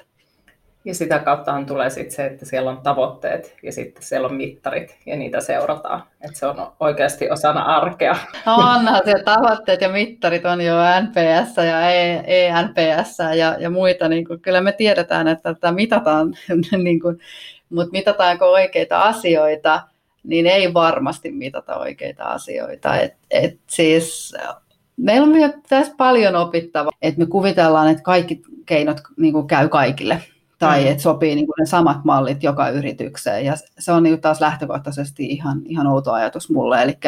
Speaker 1: Ja sitä kauttahan tulee sitten se, että siellä on tavoitteet ja sitten siellä on mittarit ja niitä seurataan. Että se on oikeasti osana arkea.
Speaker 2: Onhan se tavoitteet ja mittarit on jo NPS ja ENPS e ja, ja muita. Niin kuin, kyllä me tiedetään, että tätä mitataan, niin kuin, mutta mitataanko oikeita asioita, niin ei varmasti mitata oikeita asioita. Et, et siis meillä on vielä tässä paljon opittavaa, että me kuvitellaan, että kaikki keinot niin kuin käy kaikille tai mm. että sopii niin kuin ne samat mallit joka yritykseen. Ja se on niin taas lähtökohtaisesti ihan, ihan outo ajatus mulle. Eli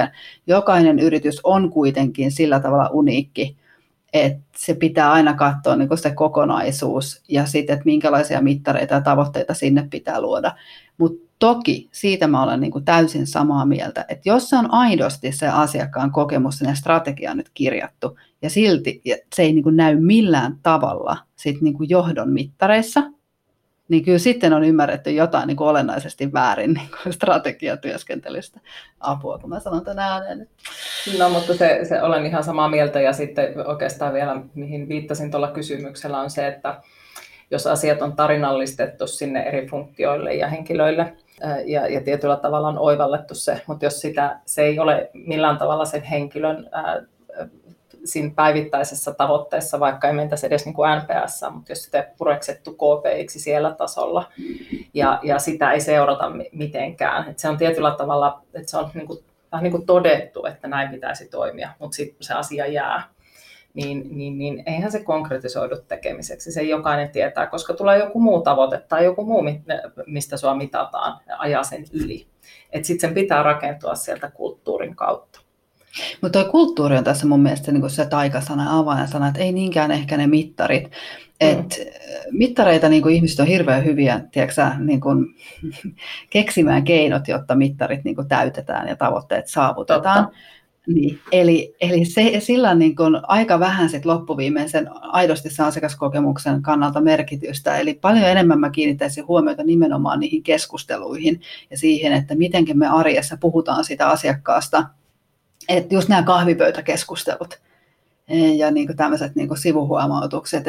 Speaker 2: jokainen yritys on kuitenkin sillä tavalla uniikki, että se pitää aina katsoa niin kuin se kokonaisuus ja sitten, että minkälaisia mittareita ja tavoitteita sinne pitää luoda. Mutta Toki siitä mä olen niin kuin täysin samaa mieltä, että jos se on aidosti se asiakkaan kokemus, ja strategia nyt kirjattu, ja silti se ei niin kuin näy millään tavalla sit niin kuin johdon mittareissa, niin kyllä sitten on ymmärretty jotain niin kuin olennaisesti väärin niin kuin strategiatyöskentelystä. Apua, kun mä sanon tänä ääneen.
Speaker 1: No, mutta se, se olen ihan samaa mieltä, ja sitten oikeastaan vielä, mihin viittasin tuolla kysymyksellä, on se, että jos asiat on tarinallistettu sinne eri funktioille ja henkilöille, ja, ja tietyllä tavalla on oivallettu se, mutta jos sitä, se ei ole millään tavalla sen henkilön ää, siinä päivittäisessä tavoitteessa, vaikka ei mentäisi edes niin kuin NPS, mutta jos sitä ei pureksettu KPIksi siellä tasolla ja, ja sitä ei seurata mitenkään. Et se on tietyllä tavalla, että se on niin kuin, vähän niin kuin todettu, että näin pitäisi toimia, mutta sitten se asia jää niin, niin, niin eihän se konkretisoidu tekemiseksi. Se jokainen tietää, koska tulee joku muu tavoite tai joku muu, mistä sua mitataan, ajaa sen yli. Sitten sen pitää rakentua sieltä kulttuurin kautta.
Speaker 2: Mutta tuo kulttuuri on tässä mun mielestä niin se taikasana, avainsana, että ei niinkään ehkä ne mittarit. Mm. Et mittareita niin kuin ihmiset on hirveän hyviä tiedätkö, niin kuin, keksimään keinot, jotta mittarit niin kuin täytetään ja tavoitteet saavutetaan. Totta. Niin, eli, eli se, sillä niin kuin aika vähän sit loppuviimeisen aidosti sen asiakaskokemuksen kannalta merkitystä. Eli paljon enemmän mä kiinnittäisin huomiota nimenomaan niihin keskusteluihin ja siihen, että miten me arjessa puhutaan sitä asiakkaasta. Että just nämä kahvipöytäkeskustelut ja niin tämmöiset niin sivuhuomautukset.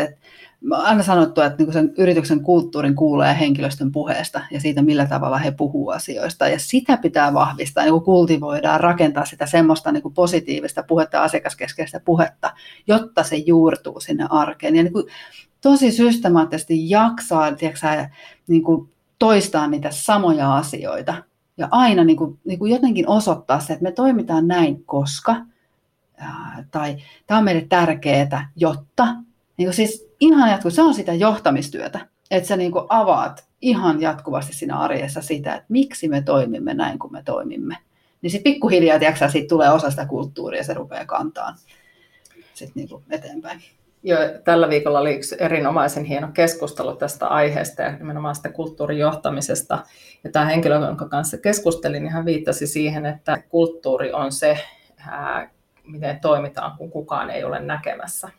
Speaker 2: Että aina sanottu, että niin sen yrityksen kulttuurin kuulee henkilöstön puheesta ja siitä, millä tavalla he puhuu asioista. Ja sitä pitää vahvistaa, niin kultivoidaan, rakentaa sitä semmoista niin positiivista puhetta asiakaskeskeistä puhetta, jotta se juurtuu sinne arkeen. Ja niin tosi systemaattisesti jaksaa tiedätkö, niin toistaa niitä samoja asioita. Ja aina niin kuin, niin kuin jotenkin osoittaa se, että me toimitaan näin, koska, tai tämä on meille tärkeää, jotta, niin kuin siis ihan jatku, se on sitä johtamistyötä, että sä niin avaat ihan jatkuvasti siinä arjessa sitä, että miksi me toimimme näin kuin me toimimme. Niin sitten pikkuhiljaa, tiiäksä, siitä tulee osa sitä kulttuuria ja se rupeaa kantaa sit niin eteenpäin.
Speaker 1: Joo, tällä viikolla oli yksi erinomaisen hieno keskustelu tästä aiheesta ja nimenomaan sitä kulttuurin johtamisesta. Ja tämä henkilö, jonka kanssa keskustelin, niin hän viittasi siihen, että kulttuuri on se, ää, miten toimitaan, kun kukaan ei ole näkemässä.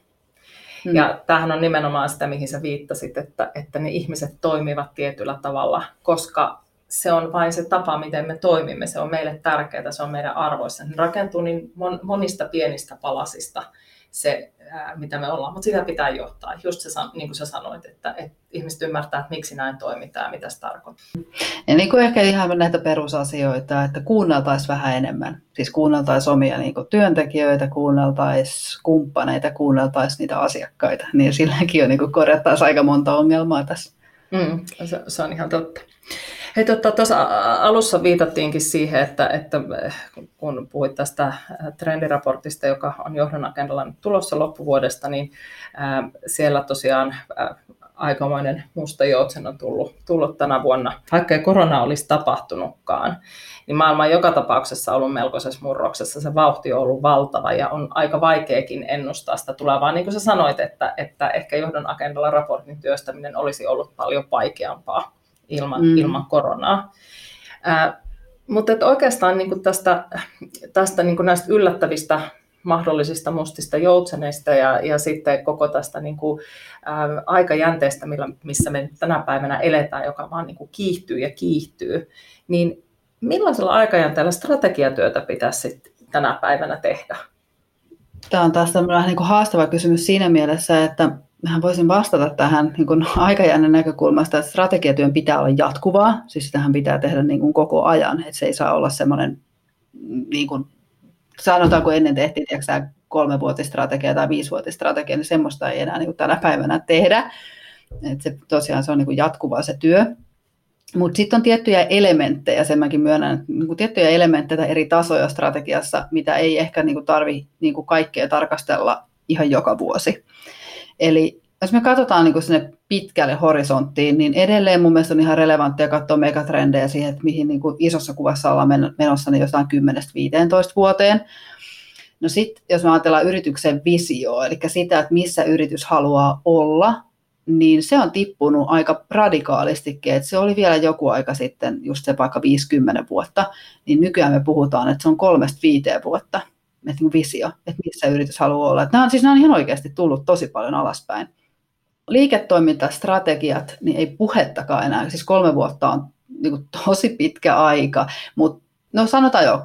Speaker 1: Mm. Ja tämähän on nimenomaan sitä, mihin sä viittasit, että, että ne ihmiset toimivat tietyllä tavalla, koska se on vain se tapa, miten me toimimme. Se on meille tärkeää, se on meidän arvoissa. Ne rakentuu niin monista pienistä palasista se, ää, mitä me ollaan, mutta sitä pitää johtaa. Just se, niin kuin sä sanoit, että, että ihmiset ymmärtää, että miksi näin toimitaan ja mitä se tarkoittaa.
Speaker 2: Ja niin kuin ehkä ihan näitä perusasioita, että kuunneltaisiin vähän enemmän. Siis kuunneltaisiin omia niin kuin työntekijöitä, kuunneltaisiin kumppaneita, kuunneltaisiin niitä asiakkaita. Niin silläkin jo niin korjattaisiin aika monta ongelmaa tässä.
Speaker 1: Mm, se, se on ihan totta. Hei, tuossa tota, alussa viitattiinkin siihen, että, että kun puhuit tästä trendiraportista, joka on johdon agendalla nyt tulossa loppuvuodesta, niin ää, siellä tosiaan ää, aikamoinen musta joutsen on tullut, tullut tänä vuonna. Vaikka ei korona olisi tapahtunutkaan, niin maailma on joka tapauksessa ollut melkoisessa murroksessa. Se vauhti on ollut valtava ja on aika vaikeakin ennustaa sitä tulevaa. Niin kuin sä sanoit, että, että ehkä johdon agendalla raportin työstäminen olisi ollut paljon vaikeampaa ilman, mm. ilman koronaa. Ää, mutta että oikeastaan niin kuin tästä, tästä niin kuin näistä yllättävistä mahdollisista mustista joutseneista ja, ja sitten koko tästä niin kuin, ää, aikajänteestä, millä, missä me tänä päivänä eletään, joka vaan niin kuin kiihtyy ja kiihtyy, niin millaisella aikajänteellä strategiatyötä pitäisi tänä päivänä tehdä?
Speaker 2: Tämä on taas tämmöinen niin kuin haastava kysymys siinä mielessä, että Mähän voisin vastata tähän niin kuin aikajännän näkökulmasta, että strategiatyön pitää olla jatkuvaa, siis sitähän pitää tehdä niin kuin koko ajan, että se ei saa olla semmoinen, niin kuin, sanotaanko ennen tehtiin tiedätkö, kolmevuotistrategia tai viisivuotistrategia, niin semmoista ei enää niin tänä päivänä tehdä. että se, tosiaan se on niin kuin jatkuvaa se työ. Mutta sitten on tiettyjä elementtejä, sen mäkin myönnän, niin kuin tiettyjä elementtejä eri tasoja strategiassa, mitä ei ehkä niin tarvitse niin kaikkea tarkastella ihan joka vuosi. Eli jos me katsotaan niin sinne pitkälle horisonttiin, niin edelleen mun mielestä on ihan relevanttia katsoa megatrendejä siihen, että mihin niin kuin isossa kuvassa ollaan menossa niin jostain 10-15 vuoteen. No sitten, jos me ajatellaan yrityksen visio, eli sitä, että missä yritys haluaa olla, niin se on tippunut aika radikaalistikin, että se oli vielä joku aika sitten, just se vaikka 50 vuotta, niin nykyään me puhutaan, että se on kolmesta viiteen vuotta että visio, että missä yritys haluaa olla. Että nämä, on, siis nämä on ihan oikeasti tullut tosi paljon alaspäin. Liiketoimintastrategiat, niin ei puhettakaan enää. Siis kolme vuotta on niin kuin tosi pitkä aika, mutta no sanotaan jo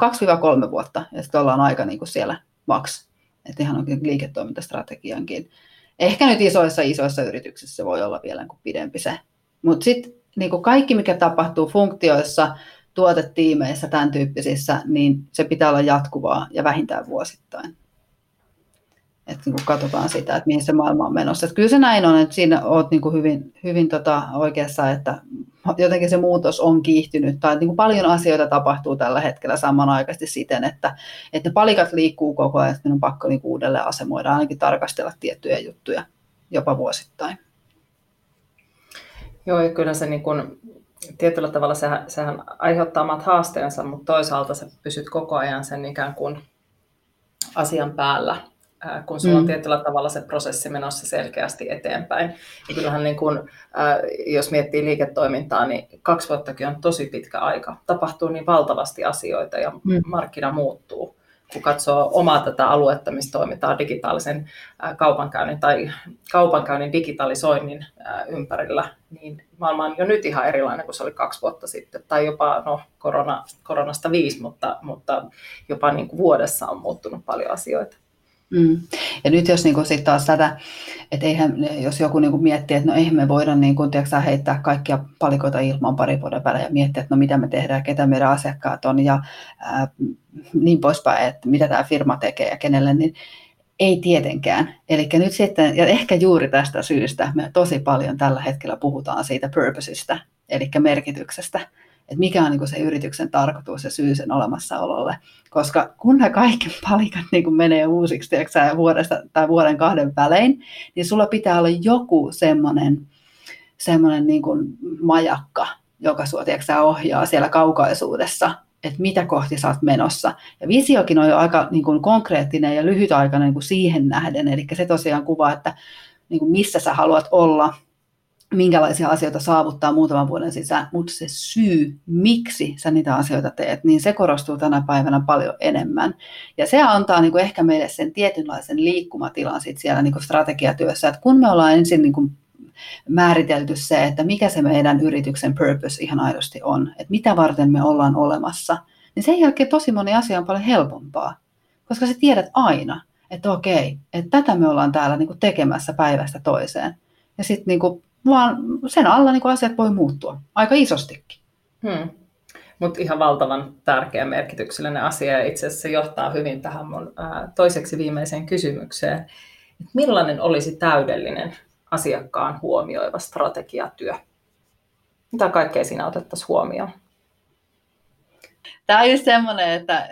Speaker 2: 2-3 vuotta, ja sitten ollaan aika niin kuin siellä maks. Että ihan oikein liiketoimintastrategiankin. Ehkä nyt isoissa isoissa yrityksissä voi olla vielä niin kuin pidempi se. Mutta sitten niin kaikki, mikä tapahtuu funktioissa, tuotetiimeissä, tämän tyyppisissä, niin se pitää olla jatkuvaa ja vähintään vuosittain. Että niin kuin katsotaan sitä, että mihin se maailma on menossa. Että kyllä se näin on, että siinä olet niin hyvin, hyvin tota oikeassa, että jotenkin se muutos on kiihtynyt, tai niin kuin paljon asioita tapahtuu tällä hetkellä samanaikaisesti siten, että, että ne palikat liikkuu koko ajan, että on pakko niin uudelleen asemoida, ainakin tarkastella tiettyjä juttuja jopa vuosittain.
Speaker 1: Joo, kyllä se niin kuin tietyllä tavalla sehän, sehän aiheuttaa omat haasteensa, mutta toisaalta sä pysyt koko ajan sen ikään kuin asian päällä, kun sulla on mm. tietyllä tavalla se prosessi menossa selkeästi eteenpäin. Ja kyllähän niin kun, jos miettii liiketoimintaa, niin kaksi vuottakin on tosi pitkä aika. Tapahtuu niin valtavasti asioita ja mm. markkina muuttuu kun katsoo omaa tätä aluetta, missä toimitaan digitaalisen kaupankäynnin tai kaupankäynnin digitalisoinnin ympärillä, niin maailma on jo nyt ihan erilainen kuin se oli kaksi vuotta sitten, tai jopa no, korona, koronasta viisi, mutta, mutta jopa niin kuin vuodessa on muuttunut paljon asioita.
Speaker 2: Mm. Ja nyt jos niin sitten taas tätä, että eihän, jos joku niin miettii, että no eihän me voida niin kuin, tiedätkö, heittää kaikkia palikoita ilman pari vuoden päällä ja miettiä, että no mitä me tehdään, ketä meidän asiakkaat on ja ää, niin poispäin, että mitä tämä firma tekee ja kenelle, niin ei tietenkään. Eli nyt sitten, ja ehkä juuri tästä syystä me tosi paljon tällä hetkellä puhutaan siitä purposeista, eli merkityksestä että mikä on niin se yrityksen tarkoitus ja syy sen olemassaololle. Koska kun ne kaikki palikat niin menee uusiksi tiedätkö, vuodesta tai vuoden kahden välein, niin sulla pitää olla joku semmoinen, semmoinen niin kuin majakka, joka sua tiedätkö, ohjaa siellä kaukaisuudessa, että mitä kohti sä oot menossa. Ja visiokin on jo aika niin kuin konkreettinen ja lyhytaikainen niin kuin siihen nähden, eli se tosiaan kuvaa, että niin kuin missä sä haluat olla minkälaisia asioita saavuttaa muutaman vuoden sisään, mutta se syy, miksi sä niitä asioita teet, niin se korostuu tänä päivänä paljon enemmän. Ja se antaa niin kuin ehkä meille sen tietynlaisen liikkumatilan sit siellä niin kuin strategiatyössä, että kun me ollaan ensin niin kuin määritelty se, että mikä se meidän yrityksen purpose ihan aidosti on, että mitä varten me ollaan olemassa, niin sen jälkeen tosi moni asia on paljon helpompaa, koska sä tiedät aina, että okei, että tätä me ollaan täällä niin kuin tekemässä päivästä toiseen. Ja sitten niin vaan sen alla niin asiat voi muuttua aika isostikin. Hmm.
Speaker 1: Mutta ihan valtavan tärkeä merkityksellinen asia ja itse asiassa se johtaa hyvin tähän mun ää, toiseksi viimeiseen kysymykseen. Et millainen olisi täydellinen asiakkaan huomioiva strategiatyö? Mitä kaikkea siinä otettaisiin huomioon?
Speaker 2: Tämä on just semmoinen, että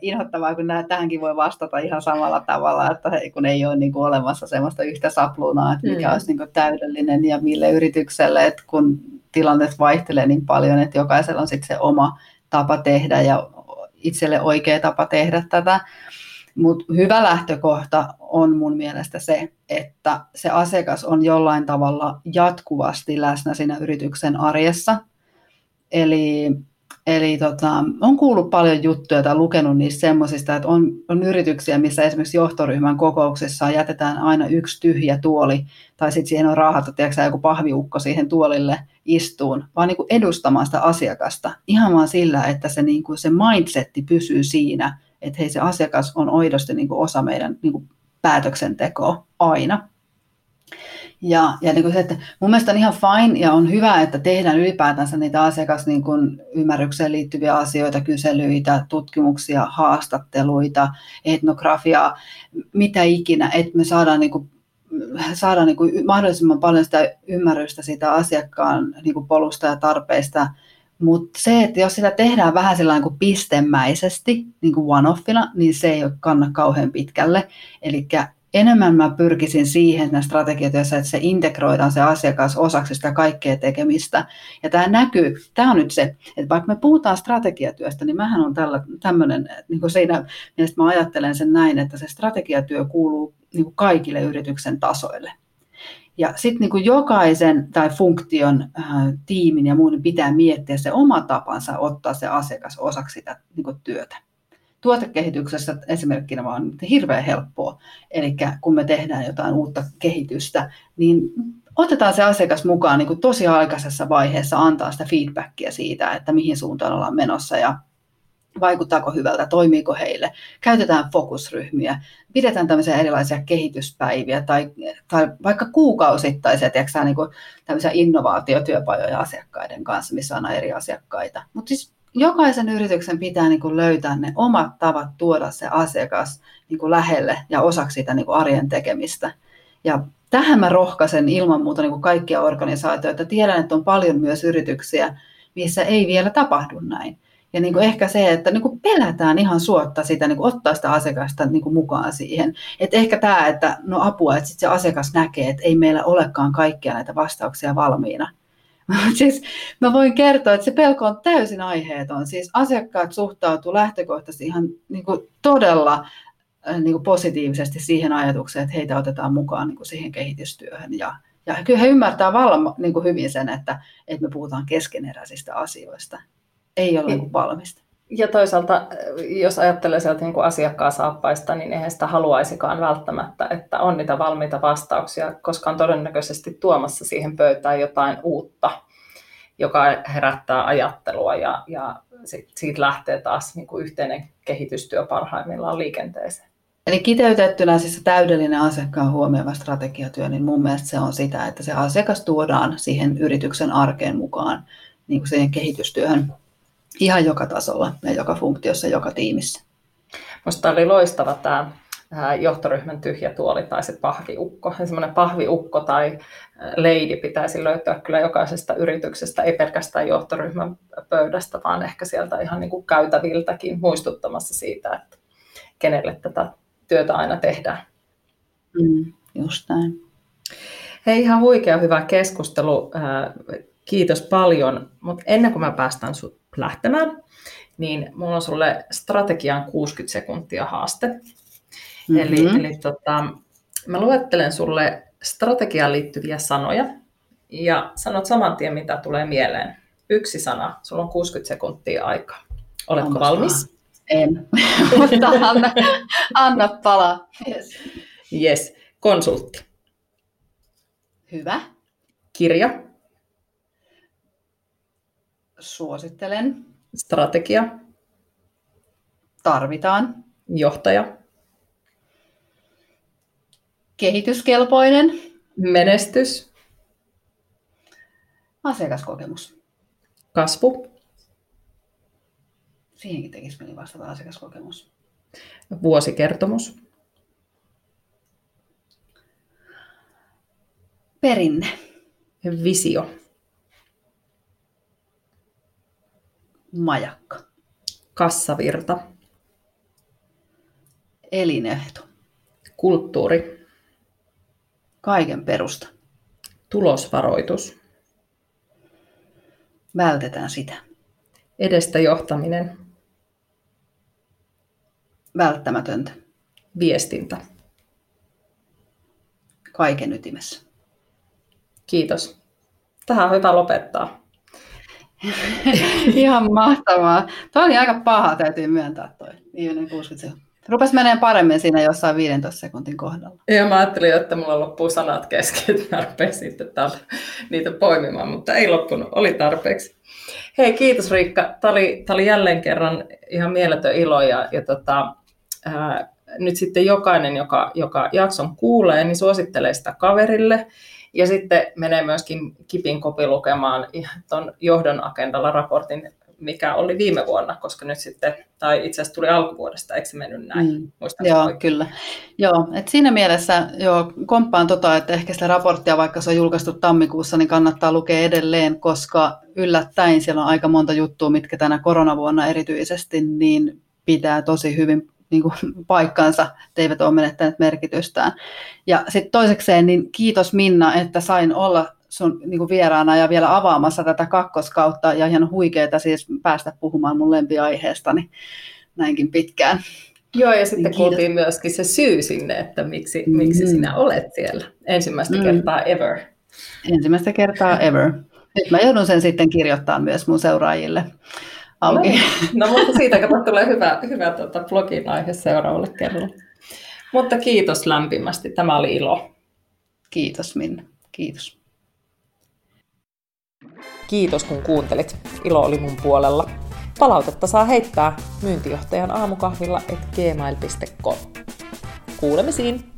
Speaker 2: inhottavaa, kun tähänkin voi vastata ihan samalla tavalla, että kun ei ole niin kuin olemassa semmoista yhtä saplunaa, että mikä mm. olisi niin kuin täydellinen ja mille yritykselle, että kun tilanteet vaihtelee niin paljon, että jokaisella on sitten se oma tapa tehdä ja itselle oikea tapa tehdä tätä. Mutta hyvä lähtökohta on mun mielestä se, että se asiakas on jollain tavalla jatkuvasti läsnä siinä yrityksen arjessa. Eli Eli tota, on kuullut paljon juttuja tai lukenut niistä semmoisista, että on, on yrityksiä, missä esimerkiksi johtoryhmän kokouksessa jätetään aina yksi tyhjä tuoli, tai sitten siihen on raahattu tiedätkö, joku pahviukko siihen tuolille istuun, vaan niin kuin edustamaan sitä asiakasta. Ihan vaan sillä, että se, niin kuin se mindsetti pysyy siinä, että hei se asiakas on oidosti niin kuin osa meidän niin kuin päätöksentekoa aina. Ja, ja niin kuin se, että mun mielestä on ihan fine ja on hyvä, että tehdään ylipäätänsä niitä asiakas niin kuin ymmärrykseen liittyviä asioita, kyselyitä, tutkimuksia, haastatteluita, etnografiaa, mitä ikinä, että me saadaan niin kuin saada niin kuin mahdollisimman paljon sitä ymmärrystä siitä asiakkaan niin kuin polusta ja tarpeista. Mutta se, että jos sitä tehdään vähän sillä niin pistemäisesti, niin kuin one-offina, niin se ei kanna kauhean pitkälle. Eli enemmän mä pyrkisin siihen että strategiatyössä, että se integroidaan se asiakas osaksi sitä kaikkea tekemistä. Ja tämä näkyy, tämä on nyt se, että vaikka me puhutaan strategiatyöstä, niin mähän on tällä, tämmöinen, niin kuin siinä mielessä mä ajattelen sen näin, että se strategiatyö kuuluu niin kuin kaikille yrityksen tasoille. Ja sitten niin jokaisen tai funktion, äh, tiimin ja muun pitää miettiä se oma tapansa ottaa se asiakas osaksi sitä niin kuin työtä tuotekehityksessä esimerkkinä vaan hirveän helppoa. Eli kun me tehdään jotain uutta kehitystä, niin otetaan se asiakas mukaan niin kuin tosi aikaisessa vaiheessa, antaa sitä feedbackia siitä, että mihin suuntaan ollaan menossa ja vaikuttaako hyvältä, toimiiko heille. Käytetään fokusryhmiä, pidetään tämmöisiä erilaisia kehityspäiviä tai, tai vaikka kuukausittaisia tiedätkö, niin kuin tämmöisiä innovaatiotyöpajoja asiakkaiden kanssa, missä on eri asiakkaita. Mutta siis jokaisen yrityksen pitää niin kuin löytää ne omat tavat tuoda se asiakas niin kuin lähelle ja osaksi sitä niin kuin arjen tekemistä. Ja tähän mä rohkaisen ilman muuta niin kuin kaikkia organisaatioita. Tiedän, että on paljon myös yrityksiä, missä ei vielä tapahdu näin. Ja niin kuin ehkä se, että niin kuin pelätään ihan suotta sitä, niin kuin ottaa sitä asiakasta niin kuin mukaan siihen. Että ehkä tämä, että no apua, että sit se asiakas näkee, että ei meillä olekaan kaikkia näitä vastauksia valmiina siis mä voin kertoa, että se pelko on täysin aiheeton. Siis asiakkaat suhtautuu lähtökohtaisesti ihan niin kuin todella niin kuin positiivisesti siihen ajatukseen, että heitä otetaan mukaan niin kuin siihen kehitystyöhön. Ja, ja kyllä he ymmärtää vallan niin kuin hyvin sen, että, että me puhutaan keskeneräisistä asioista. Ei ole niin valmista.
Speaker 1: Ja toisaalta, jos ajattelee sieltä niin asiakkaan saappaista, niin eihän sitä haluaisikaan välttämättä, että on niitä valmiita vastauksia, koska on todennäköisesti tuomassa siihen pöytään jotain uutta, joka herättää ajattelua ja, ja siitä lähtee taas niin kuin yhteinen kehitystyö parhaimmillaan liikenteeseen.
Speaker 2: Eli kiteytettynä siis se täydellinen asiakkaan huomioiva strategiatyö, niin mun mielestä se on sitä, että se asiakas tuodaan siihen yrityksen arkeen mukaan niin kuin siihen kehitystyöhön ihan joka tasolla ja joka funktiossa, joka tiimissä.
Speaker 1: Minusta oli loistava tämä johtoryhmän tyhjä tuoli tai se pahviukko. Semmoinen pahviukko tai leidi pitäisi löytyä kyllä jokaisesta yrityksestä, ei pelkästään johtoryhmän pöydästä, vaan ehkä sieltä ihan niin kuin käytäviltäkin muistuttamassa siitä, että kenelle tätä työtä aina tehdään.
Speaker 2: Mm, just näin.
Speaker 1: Hei, ihan huikea hyvä keskustelu. Kiitos paljon. Mutta ennen kuin mä päästän sut lähtemään, niin mulla on sulle strategian 60 sekuntia haaste. Mm-hmm. Eli, eli tota, mä luettelen sulle strategiaan liittyviä sanoja ja sanot saman tien, mitä tulee mieleen. Yksi sana, sulla on 60 sekuntia aikaa. Oletko Onpas valmis?
Speaker 2: En, mutta anna, anna palaa. Yes.
Speaker 1: yes. Konsultti.
Speaker 2: Hyvä.
Speaker 1: Kirja.
Speaker 2: Suosittelen.
Speaker 1: Strategia.
Speaker 2: Tarvitaan.
Speaker 1: Johtaja.
Speaker 2: Kehityskelpoinen.
Speaker 1: Menestys.
Speaker 2: Asiakaskokemus.
Speaker 1: Kasvu.
Speaker 2: Siihenkin tekisi mieli vastata asiakaskokemus.
Speaker 1: Vuosikertomus.
Speaker 2: Perinne.
Speaker 1: Visio.
Speaker 2: Majakka.
Speaker 1: Kassavirta.
Speaker 2: Elinehto.
Speaker 1: Kulttuuri.
Speaker 2: Kaiken perusta.
Speaker 1: Tulosvaroitus.
Speaker 2: Vältetään sitä.
Speaker 1: Edestä johtaminen.
Speaker 2: Välttämätöntä.
Speaker 1: Viestintä.
Speaker 2: Kaiken ytimessä.
Speaker 1: Kiitos. Tähän on hyvä lopettaa.
Speaker 2: Ihan mahtavaa. Tuo oli aika paha, täytyy myöntää toi. Viimeinen 60 sekuntia. Rupes menee paremmin siinä jossain 15 sekuntin kohdalla.
Speaker 1: Ja mä ajattelin, että mulla loppuu sanat kesken, että mä sitten niitä poimimaan, mutta ei loppunut, oli tarpeeksi. Hei, kiitos Riikka. Tämä oli, tämä oli jälleen kerran ihan mieletön ilo ja, ja tota, ää, nyt sitten jokainen, joka, joka jakson kuulee, niin suosittelee sitä kaverille. Ja sitten menee myöskin kipin kopi lukemaan tuon johdon agendalla raportin, mikä oli viime vuonna, koska nyt sitten, tai itse asiassa tuli alkuvuodesta, eikö se mennyt näin? Mm.
Speaker 2: Joo, oikein? kyllä. Joo, et siinä mielessä joo, komppaan tota, että ehkä sitä raporttia, vaikka se on julkaistu tammikuussa, niin kannattaa lukea edelleen, koska yllättäen siellä on aika monta juttua, mitkä tänä koronavuonna erityisesti, niin pitää tosi hyvin niin kuin, paikkansa, eivät ole menettäneet merkitystään. Ja sitten toisekseen, niin kiitos Minna, että sain olla sun niin kuin vieraana ja vielä avaamassa tätä kakkoskautta ja ihan huikeeta siis päästä puhumaan mun lempiaiheestani näinkin pitkään.
Speaker 1: Joo, ja sitten niin kuultiin myöskin se syy sinne, että miksi, mm. miksi sinä olet siellä ensimmäistä mm. kertaa ever.
Speaker 2: Ensimmäistä kertaa ever. Nyt mä joudun sen sitten kirjoittaa myös mun seuraajille auki.
Speaker 1: No, niin. no mutta siitä kato, tulee hyvä, hyvä tuota, blogin aihe seuraavalle kerralle. Mutta kiitos lämpimästi, tämä oli ilo.
Speaker 2: Kiitos Minna, kiitos.
Speaker 1: Kiitos kun kuuntelit, ilo oli mun puolella. Palautetta saa heittää myyntijohtajan aamukahvilla et gmail.com. Kuulemisiin!